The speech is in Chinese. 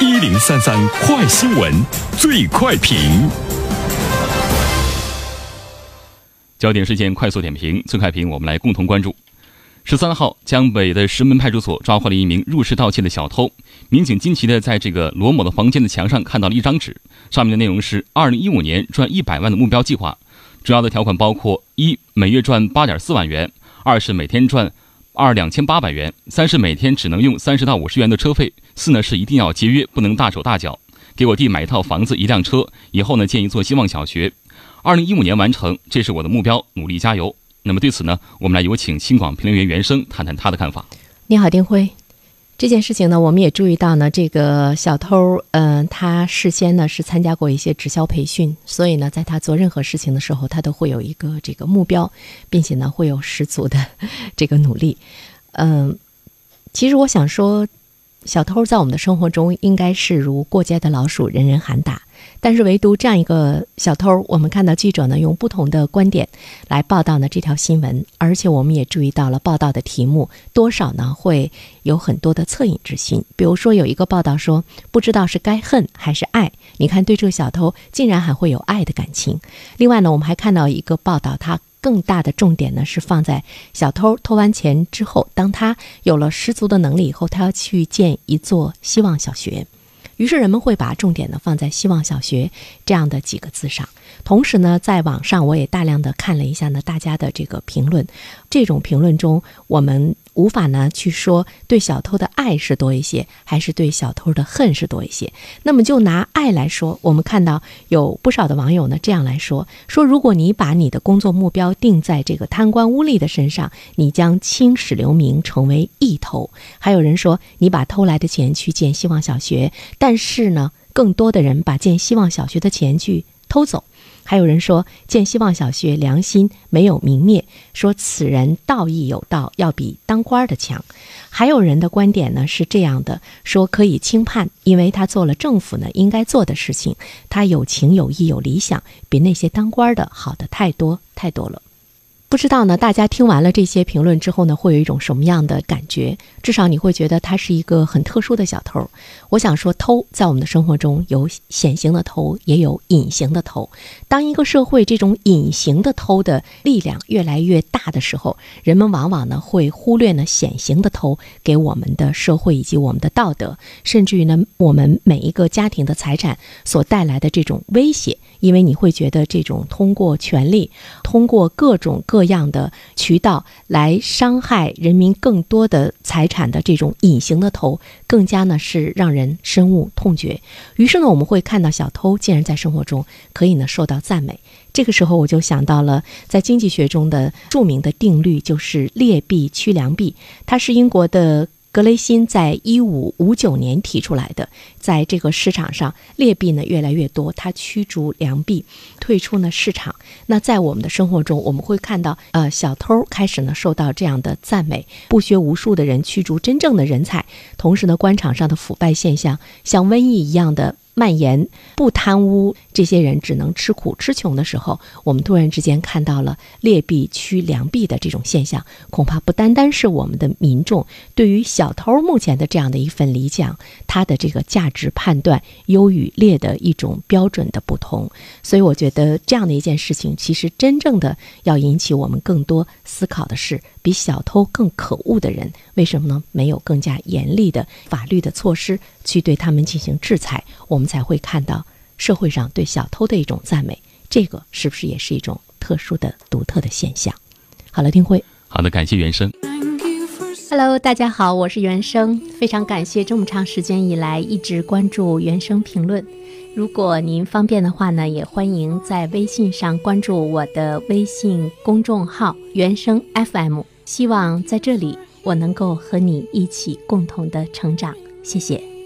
一零三三快新闻，最快评。焦点事件快速点评，最快评，我们来共同关注。十三号，江北的石门派出所抓获了一名入室盗窃的小偷。民警惊奇的在这个罗某的房间的墙上看到了一张纸，上面的内容是二零一五年赚一百万的目标计划。主要的条款包括：一、每月赚八点四万元；二是每天赚二两千八百元；三是每天只能用三十到五十元的车费；四呢是一定要节约，不能大手大脚。给我弟买一套房子，一辆车，以后呢建一座希望小学，二零一五年完成，这是我的目标，努力加油。那么对此呢，我们来有请新广评论员袁生谈谈他的看法。你好，丁辉。这件事情呢，我们也注意到呢，这个小偷，嗯，他事先呢是参加过一些直销培训，所以呢，在他做任何事情的时候，他都会有一个这个目标，并且呢，会有十足的 这个努力。嗯，其实我想说，小偷在我们的生活中应该是如过街的老鼠，人人喊打。但是唯独这样一个小偷，我们看到记者呢用不同的观点来报道呢这条新闻，而且我们也注意到了报道的题目多少呢会有很多的恻隐之心。比如说有一个报道说，不知道是该恨还是爱，你看对这个小偷竟然还会有爱的感情。另外呢，我们还看到一个报道，他更大的重点呢是放在小偷偷完钱之后，当他有了十足的能力以后，他要去建一座希望小学。于是人们会把重点呢放在“希望小学”这样的几个字上。同时呢，在网上我也大量的看了一下呢大家的这个评论。这种评论中，我们无法呢去说对小偷的爱是多一些，还是对小偷的恨是多一些。那么就拿爱来说，我们看到有不少的网友呢这样来说：说如果你把你的工作目标定在这个贪官污吏的身上，你将青史留名，成为一偷。还有人说，你把偷来的钱去建希望小学，但是呢，更多的人把建希望小学的钱去偷走。还有人说建希望小学良心没有泯灭，说此人道义有道，要比当官的强。还有人的观点呢是这样的，说可以轻判，因为他做了政府呢应该做的事情，他有情有义有理想，比那些当官的好的太多太多了。不知道呢，大家听完了这些评论之后呢，会有一种什么样的感觉？至少你会觉得他是一个很特殊的小偷。我想说，偷在我们的生活中有显形的偷，也有隐形的偷。当一个社会这种隐形的偷的力量越来越大的时候，人们往往呢会忽略呢显形的偷给我们的社会以及我们的道德，甚至于呢我们每一个家庭的财产所带来的这种威胁。因为你会觉得这种通过权力、通过各种各各样的渠道来伤害人民更多的财产的这种隐形的头，更加呢是让人深恶痛绝。于是呢，我们会看到小偷竟然在生活中可以呢受到赞美。这个时候，我就想到了在经济学中的著名的定律，就是劣币驱良币。它是英国的。格雷欣在一五五九年提出来的，在这个市场上劣币呢越来越多，它驱逐良币，退出呢市场。那在我们的生活中，我们会看到，呃，小偷开始呢受到这样的赞美，不学无术的人驱逐真正的人才，同时呢，官场上的腐败现象像瘟疫一样的。蔓延不贪污，这些人只能吃苦吃穷的时候，我们突然之间看到了劣币驱良币的这种现象，恐怕不单单是我们的民众对于小偷目前的这样的一份理想，他的这个价值判断优与劣的一种标准的不同。所以，我觉得这样的一件事情，其实真正的要引起我们更多思考的是，比小偷更可恶的人，为什么呢？没有更加严厉的法律的措施去对他们进行制裁？我们。才会看到社会上对小偷的一种赞美，这个是不是也是一种特殊的、独特的现象？好了，丁辉，好的，感谢原生。Hello，大家好，我是原生，非常感谢这么长时间以来一直关注原生评论。如果您方便的话呢，也欢迎在微信上关注我的微信公众号“原生 FM”。希望在这里我能够和你一起共同的成长，谢谢。